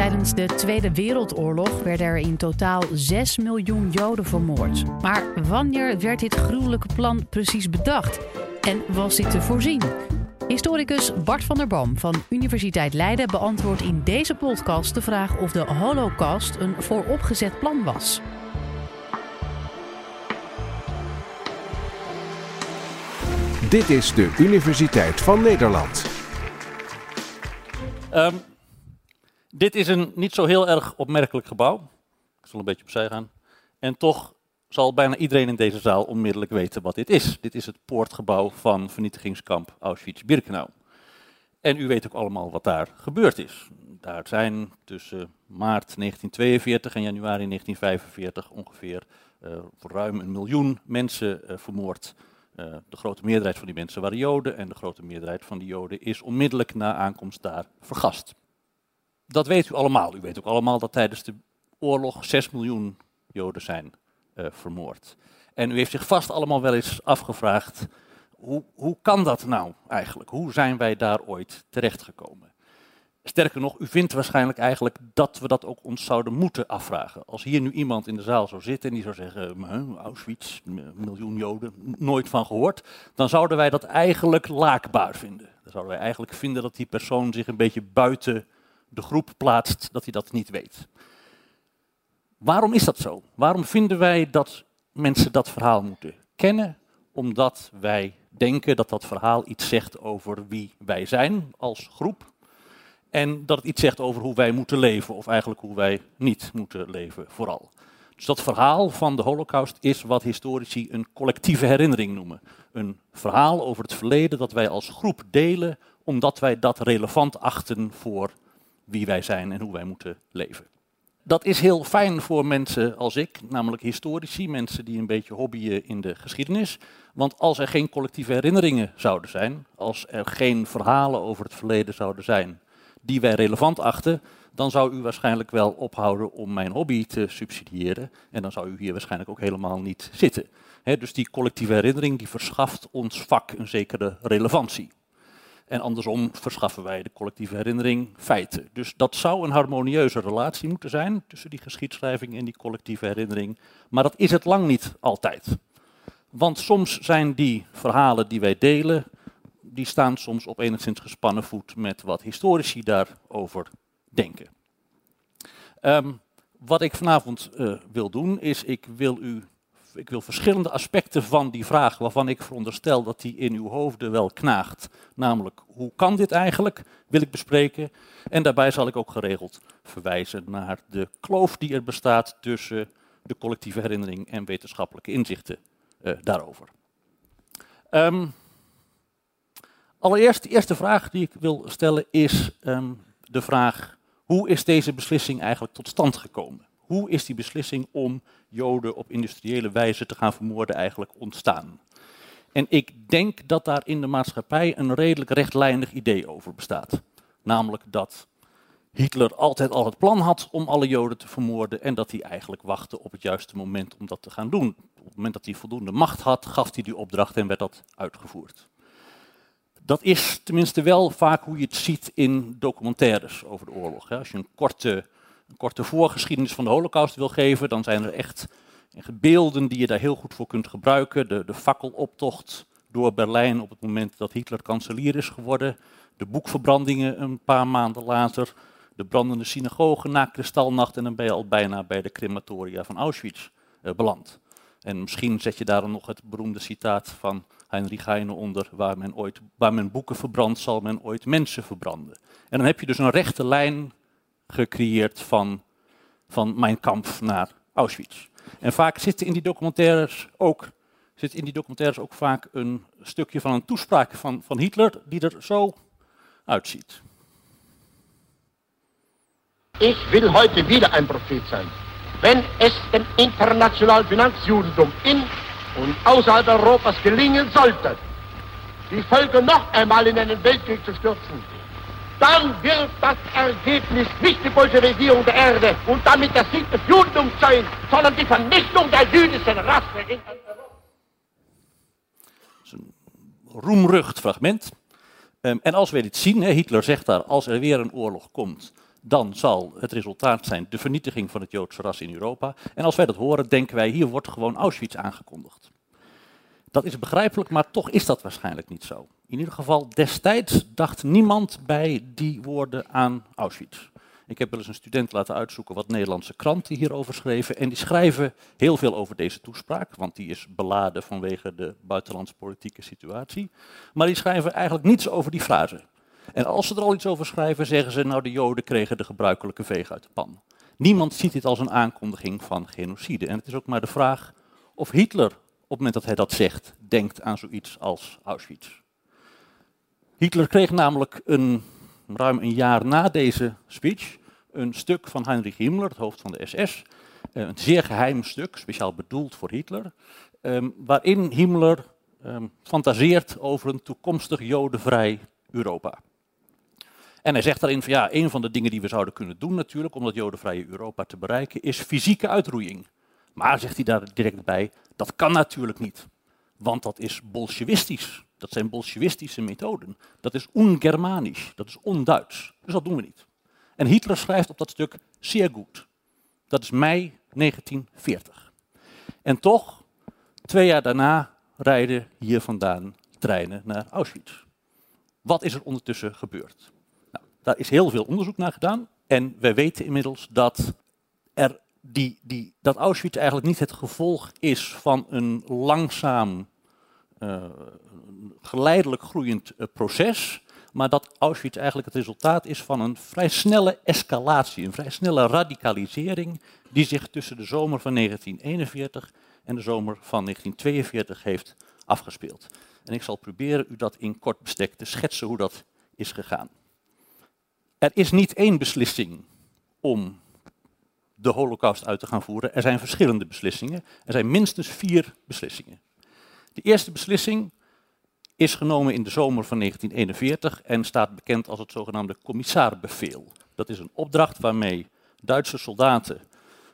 Tijdens de Tweede Wereldoorlog werden er in totaal 6 miljoen Joden vermoord. Maar wanneer werd dit gruwelijke plan precies bedacht? En was dit te voorzien? Historicus Bart van der Boom van Universiteit Leiden beantwoordt in deze podcast de vraag of de Holocaust een vooropgezet plan was. Dit is de Universiteit van Nederland. Ehm, dit is een niet zo heel erg opmerkelijk gebouw. Ik zal een beetje opzij gaan. En toch zal bijna iedereen in deze zaal onmiddellijk weten wat dit is. Dit is het poortgebouw van vernietigingskamp Auschwitz-Birkenau. En u weet ook allemaal wat daar gebeurd is. Daar zijn tussen maart 1942 en januari 1945 ongeveer uh, ruim een miljoen mensen uh, vermoord. Uh, de grote meerderheid van die mensen waren Joden en de grote meerderheid van die Joden is onmiddellijk na aankomst daar vergast. Dat weet u allemaal. U weet ook allemaal dat tijdens de oorlog 6 miljoen Joden zijn vermoord. En u heeft zich vast allemaal wel eens afgevraagd hoe, hoe kan dat nou eigenlijk? Hoe zijn wij daar ooit terechtgekomen? Sterker nog, u vindt waarschijnlijk eigenlijk dat we dat ook ons zouden moeten afvragen. Als hier nu iemand in de zaal zou zitten en die zou zeggen, Auschwitz, miljoen Joden, nooit van gehoord, dan zouden wij dat eigenlijk laakbaar vinden. Dan zouden wij eigenlijk vinden dat die persoon zich een beetje buiten de groep plaatst, dat hij dat niet weet. Waarom is dat zo? Waarom vinden wij dat mensen dat verhaal moeten kennen? Omdat wij denken dat dat verhaal iets zegt over wie wij zijn als groep. En dat het iets zegt over hoe wij moeten leven, of eigenlijk hoe wij niet moeten leven, vooral. Dus dat verhaal van de Holocaust is wat historici een collectieve herinnering noemen. Een verhaal over het verleden dat wij als groep delen, omdat wij dat relevant achten voor wie wij zijn en hoe wij moeten leven. Dat is heel fijn voor mensen als ik, namelijk historici, mensen die een beetje hobbyen in de geschiedenis. Want als er geen collectieve herinneringen zouden zijn, als er geen verhalen over het verleden zouden zijn die wij relevant achten, dan zou u waarschijnlijk wel ophouden om mijn hobby te subsidiëren. En dan zou u hier waarschijnlijk ook helemaal niet zitten. dus die collectieve herinnering die verschaft ons vak een zekere relevantie. En andersom verschaffen wij de collectieve herinnering feiten. Dus dat zou een harmonieuze relatie moeten zijn tussen die geschiedschrijving en die collectieve herinnering. Maar dat is het lang niet altijd. Want soms zijn die verhalen die wij delen, die staan soms op enigszins gespannen voet met wat historici daarover denken. Um, wat ik vanavond uh, wil doen, is ik wil u ik wil verschillende aspecten van die vraag, waarvan ik veronderstel dat die in uw hoofden wel knaagt. Namelijk, hoe kan dit eigenlijk, wil ik bespreken. En daarbij zal ik ook geregeld verwijzen naar de kloof die er bestaat tussen de collectieve herinnering en wetenschappelijke inzichten uh, daarover. Um, allereerst, de eerste vraag die ik wil stellen is um, de vraag, hoe is deze beslissing eigenlijk tot stand gekomen? Hoe is die beslissing om Joden op industriële wijze te gaan vermoorden eigenlijk ontstaan? En ik denk dat daar in de maatschappij een redelijk rechtlijnig idee over bestaat. Namelijk dat Hitler altijd al het plan had om alle Joden te vermoorden en dat hij eigenlijk wachtte op het juiste moment om dat te gaan doen. Op het moment dat hij voldoende macht had, gaf hij die opdracht en werd dat uitgevoerd. Dat is tenminste wel vaak hoe je het ziet in documentaires over de oorlog. Als je een korte een korte voorgeschiedenis van de Holocaust wil geven, dan zijn er echt beelden die je daar heel goed voor kunt gebruiken. De, de fakkeloptocht door Berlijn op het moment dat Hitler kanselier is geworden. De boekverbrandingen een paar maanden later. De brandende synagoge na Kristalnacht. En dan ben je al bijna bij de crematoria van Auschwitz eh, beland. En misschien zet je daar nog het beroemde citaat van Heinrich Heine onder. Waar men, ooit, waar men boeken verbrandt, zal men ooit mensen verbranden. En dan heb je dus een rechte lijn gecreëerd van, van Mijn Kamp naar Auschwitz. En vaak zit in die documentaires ook, zit in die documentaires ook vaak een stukje van een toespraak van, van Hitler die er zo uitziet. Ich will heute wieder ein Prophet sein. Wenn es dem internationalen Finanzjudentum in und außerhalb Europas gelingen sollte, die Völker noch einmal in einen Weltkrieg zu stürzen, dann wird das Ergebnis nicht die Bolschewisierung der Erde und damit der Sieg des Judentums sein, sondern die Vernichtung der jüdischen Rasse in Europa. Een roemrucht fragment. Um, en als wij dit zien, Hitler zegt daar, als er weer een oorlog komt, dan zal het resultaat zijn de vernietiging van het Joodse ras in Europa. En als wij dat horen, denken wij, hier wordt gewoon Auschwitz aangekondigd. Dat is begrijpelijk, maar toch is dat waarschijnlijk niet zo. In ieder geval, destijds dacht niemand bij die woorden aan Auschwitz. Ik heb wel eens een student laten uitzoeken wat Nederlandse kranten hierover schreven. En die schrijven heel veel over deze toespraak, want die is beladen vanwege de buitenlandse politieke situatie. Maar die schrijven eigenlijk niets over die frase. En als ze er al iets over schrijven, zeggen ze, nou de Joden kregen de gebruikelijke veeg uit de pan. Niemand ziet dit als een aankondiging van genocide. En het is ook maar de vraag of Hitler, op het moment dat hij dat zegt, denkt aan zoiets als Auschwitz. Hitler kreeg namelijk een, ruim een jaar na deze speech een stuk van Heinrich Himmler, het hoofd van de SS, eh, een zeer geheim stuk, speciaal bedoeld voor Hitler, ehm, waarin Himmler ehm, fantaseert over een toekomstig jodenvrij Europa. En hij zegt daarin van ja, een van de dingen die we zouden kunnen doen natuurlijk om dat jodenvrije Europa te bereiken is fysieke uitroeiing. Maar zegt hij daar direct bij, dat kan natuurlijk niet, want dat is bolsjewistisch. Dat zijn bolsjewistische methoden. Dat is ongermanisch, dat is onduits. Dus dat doen we niet. En Hitler schrijft op dat stuk zeer goed. Dat is mei 1940. En toch, twee jaar daarna rijden hier vandaan treinen naar Auschwitz. Wat is er ondertussen gebeurd? Nou, daar is heel veel onderzoek naar gedaan. En wij weten inmiddels dat, er die, die, dat Auschwitz eigenlijk niet het gevolg is van een langzaam, uh, geleidelijk groeiend uh, proces maar dat Auschwitz eigenlijk het resultaat is van een vrij snelle escalatie, een vrij snelle radicalisering die zich tussen de zomer van 1941 en de zomer van 1942 heeft afgespeeld. En ik zal proberen u dat in kort bestek te schetsen hoe dat is gegaan. Er is niet één beslissing om de holocaust uit te gaan voeren. Er zijn verschillende beslissingen. Er zijn minstens vier beslissingen. De eerste beslissing is genomen in de zomer van 1941 en staat bekend als het zogenaamde commissarbevel. Dat is een opdracht waarmee Duitse soldaten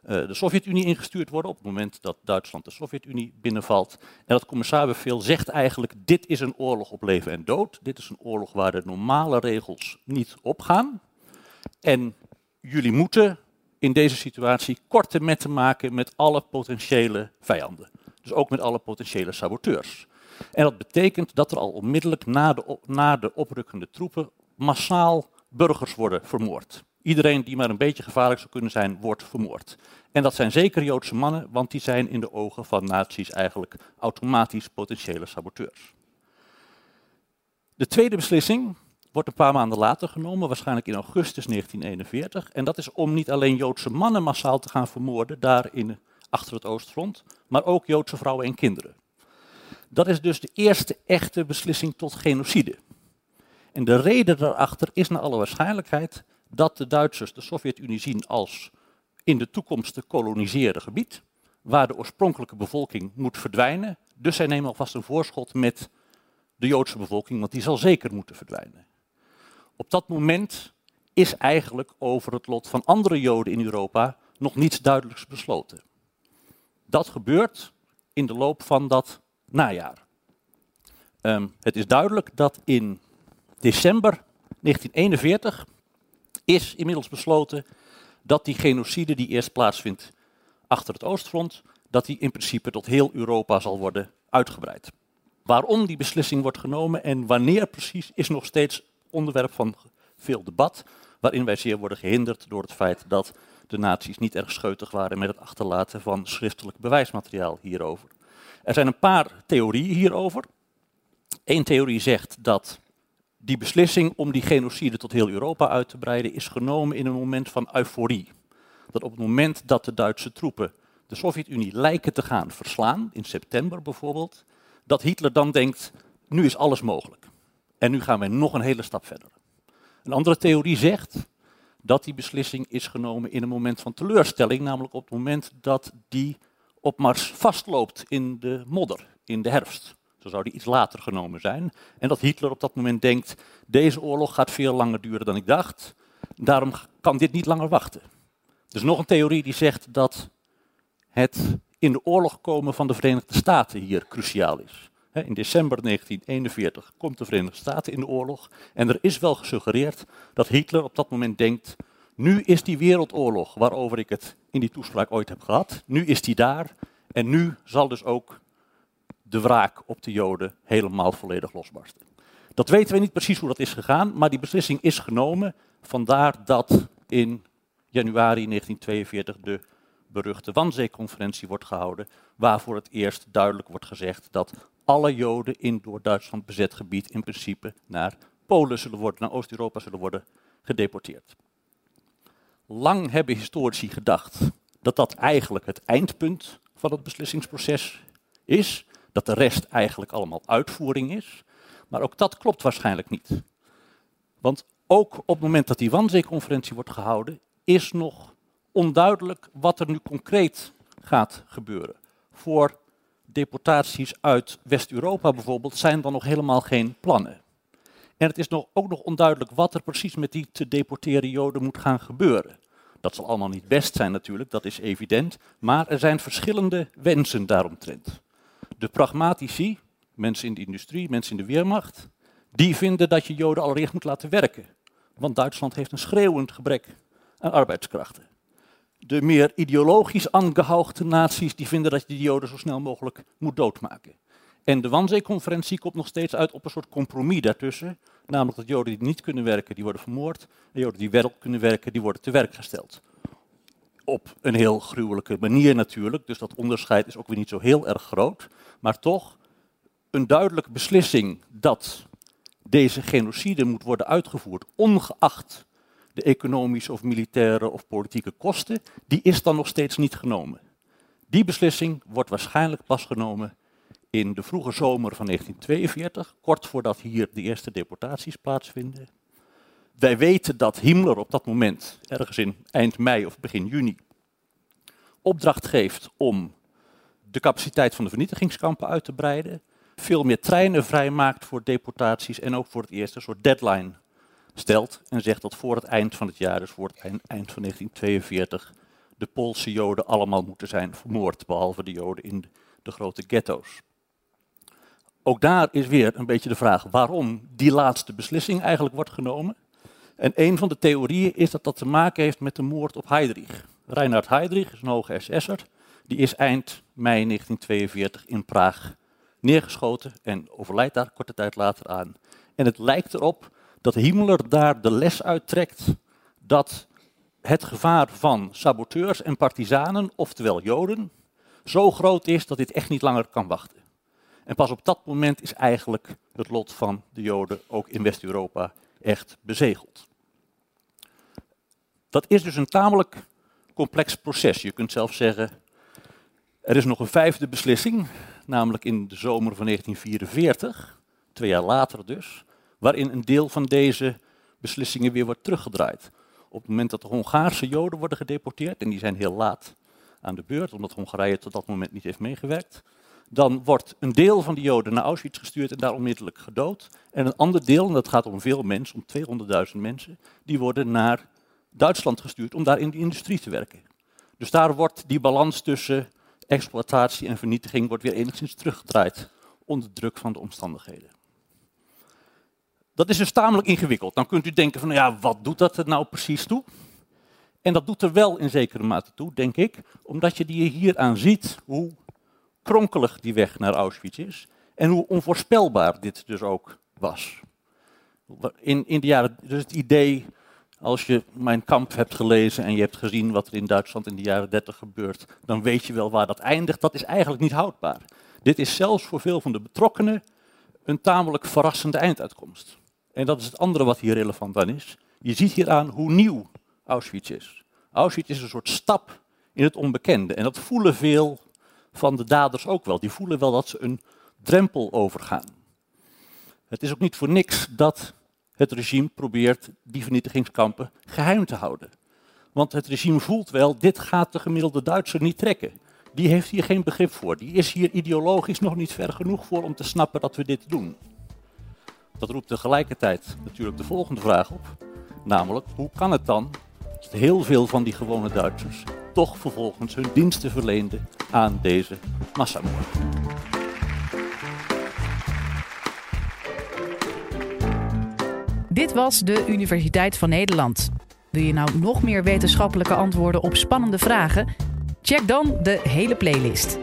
uh, de Sovjet-Unie ingestuurd worden op het moment dat Duitsland de Sovjet-Unie binnenvalt. En dat commissarbevel zegt eigenlijk, dit is een oorlog op leven en dood. Dit is een oorlog waar de normale regels niet opgaan. En jullie moeten in deze situatie korte metten maken met alle potentiële vijanden. Dus ook met alle potentiële saboteurs. En dat betekent dat er al onmiddellijk na de, na de oprukkende troepen massaal burgers worden vermoord. Iedereen die maar een beetje gevaarlijk zou kunnen zijn, wordt vermoord. En dat zijn zeker Joodse mannen, want die zijn in de ogen van nazi's eigenlijk automatisch potentiële saboteurs. De tweede beslissing wordt een paar maanden later genomen, waarschijnlijk in augustus 1941. En dat is om niet alleen Joodse mannen massaal te gaan vermoorden, daar in, achter het Oostfront, maar ook Joodse vrouwen en kinderen. Dat is dus de eerste echte beslissing tot genocide. En de reden daarachter is naar alle waarschijnlijkheid dat de Duitsers de Sovjet-Unie zien als in de toekomst te koloniseren gebied, waar de oorspronkelijke bevolking moet verdwijnen. Dus zij nemen alvast een voorschot met de Joodse bevolking, want die zal zeker moeten verdwijnen. Op dat moment is eigenlijk over het lot van andere Joden in Europa nog niets duidelijks besloten. Dat gebeurt in de loop van dat najaar. Um, het is duidelijk dat in december 1941 is inmiddels besloten dat die genocide die eerst plaatsvindt achter het Oostfront, dat die in principe tot heel Europa zal worden uitgebreid. Waarom die beslissing wordt genomen en wanneer precies is nog steeds onderwerp van veel debat, waarin wij zeer worden gehinderd door het feit dat de naties niet erg scheutig waren met het achterlaten van schriftelijk bewijsmateriaal hierover. Er zijn een paar theorieën hierover. Eén theorie zegt dat die beslissing om die genocide tot heel Europa uit te breiden is genomen in een moment van euforie. Dat op het moment dat de Duitse troepen de Sovjet-Unie lijken te gaan verslaan, in september bijvoorbeeld, dat Hitler dan denkt, nu is alles mogelijk. En nu gaan wij nog een hele stap verder. Een andere theorie zegt dat die beslissing is genomen in een moment van teleurstelling, namelijk op het moment dat die op Mars vastloopt in de modder, in de herfst. Zo zou die iets later genomen zijn. En dat Hitler op dat moment denkt, deze oorlog gaat veel langer duren dan ik dacht, daarom kan dit niet langer wachten. Er is nog een theorie die zegt dat het in de oorlog komen van de Verenigde Staten hier cruciaal is. In december 1941 komt de Verenigde Staten in de oorlog en er is wel gesuggereerd dat Hitler op dat moment denkt, Nu is die wereldoorlog, waarover ik het in die toespraak ooit heb gehad, nu is die daar. En nu zal dus ook de wraak op de Joden helemaal volledig losbarsten. Dat weten we niet precies hoe dat is gegaan, maar die beslissing is genomen. Vandaar dat in januari 1942 de beruchte Wannsee-conferentie wordt gehouden, waar voor het eerst duidelijk wordt gezegd dat alle Joden in door Duitsland bezet gebied in principe naar Polen zullen worden, naar Oost-Europa zullen worden gedeporteerd. Lang hebben historici gedacht dat dat eigenlijk het eindpunt van het beslissingsproces is, dat de rest eigenlijk allemaal uitvoering is. Maar ook dat klopt waarschijnlijk niet. Want ook op het moment dat die Wannsee-conferentie wordt gehouden, is nog onduidelijk wat er nu concreet gaat gebeuren. Voor deportaties uit West-Europa bijvoorbeeld zijn dan nog helemaal geen plannen. En het is nog, ook nog onduidelijk wat er precies met die te deporteren Joden moet gaan gebeuren. Dat zal allemaal niet best zijn natuurlijk, dat is evident, maar er zijn verschillende wensen daaromtrent. De pragmatici, mensen in de industrie, mensen in de weermacht, die vinden dat je Joden allereerst moet laten werken. Want Duitsland heeft een schreeuwend gebrek aan arbeidskrachten. De meer ideologisch aangehoogde naties die vinden dat je die Joden zo snel mogelijk moet doodmaken. En de Wannsee-conferentie komt nog steeds uit op een soort compromis daartussen. Namelijk dat Joden die niet kunnen werken, die worden vermoord. En Joden die wel kunnen werken, die worden te werk gesteld. Op een heel gruwelijke manier natuurlijk, dus dat onderscheid is ook weer niet zo heel erg groot. Maar toch een duidelijke beslissing dat deze genocide moet worden uitgevoerd, ongeacht de economische of militaire of politieke kosten, die is dan nog steeds niet genomen. Die beslissing wordt waarschijnlijk pas genomen in de vroege zomer van 1942, kort voordat hier de eerste deportaties plaatsvinden. Wij weten dat Himmler op dat moment, ergens in eind mei of begin juni, opdracht geeft om de capaciteit van de vernietigingskampen uit te breiden, veel meer treinen vrijmaakt voor deportaties en ook voor het eerst een soort deadline stelt en zegt dat voor het eind van het jaar, dus voor het eind, van 1942, de Poolse Joden allemaal moeten zijn vermoord, behalve de Joden in de grote ghetto's. Ook daar is weer een beetje de vraag waarom die laatste beslissing eigenlijk wordt genomen. En een van de theorieën is dat dat te maken heeft met de moord op Heydrich. Reinhard Heydrich is een hoge SS'er. Die is eind mei 1942 in Praag neergeschoten en overlijdt daar korte tijd later aan. En het lijkt erop dat Himmler daar de les uittrekt dat het gevaar van saboteurs en partizanen, oftewel Joden, zo groot is dat dit echt niet langer kan wachten. En pas op dat moment is eigenlijk het lot van de Joden ook in West-Europa echt bezegeld. Dat is dus een tamelijk complex proces. Je kunt zelf zeggen, er is nog een vijfde beslissing, namelijk in de zomer van 1944, twee jaar later dus, waarin een deel van deze beslissingen weer wordt teruggedraaid. Op het moment dat de Hongaarse Joden worden gedeporteerd, en die zijn heel laat aan de beurt, omdat Hongarije tot dat moment niet heeft meegewerkt, dan wordt een deel van die Joden naar Auschwitz gestuurd en daar onmiddellijk gedood. En een ander deel, en dat gaat om veel mensen, om 200.000 mensen, die worden naar Duitsland gestuurd om daar in de industrie te werken. Dus daar wordt die balans tussen exploitatie en vernietiging wordt weer enigszins teruggedraaid onder druk van de omstandigheden. Dat is dus tamelijk ingewikkeld. Dan kunt u denken van, ja, wat doet dat er nou precies toe? En dat doet er wel in zekere mate toe, denk ik, omdat je die hier aan ziet hoe kronkelig die weg naar Auschwitz is en hoe onvoorspelbaar dit dus ook was. In, in de jaren, dus het idee, als je Mijn Kamp hebt gelezen en je hebt gezien wat er in Duitsland in de jaren 30 gebeurt, dan weet je wel waar dat eindigt. Dat is eigenlijk niet houdbaar. Dit is zelfs voor veel van de betrokkenen een tamelijk verrassende einduitkomst. En dat is het andere wat hier relevant aan is. Je ziet hier aan hoe nieuw Auschwitz is. Auschwitz is een soort stap in het onbekende. En dat voelen veel van de daders ook wel. Die voelen wel dat ze een drempel overgaan. Het is ook niet voor niks dat het regime probeert die vernietigingskampen geheim te houden. Want het regime voelt wel, dit gaat de gemiddelde Duitser niet trekken. Die heeft hier geen begrip voor. Die is hier ideologisch nog niet ver genoeg voor om te snappen dat we dit doen. Dat roept tegelijkertijd natuurlijk de volgende vraag op. Namelijk, hoe kan het dan dat heel veel van die gewone Duitsers toch vervolgens hun diensten verleenden aan deze massamoord? Dit was de Universiteit van Nederland. Wil je nou nog meer wetenschappelijke antwoorden op spannende vragen? Check dan de hele playlist.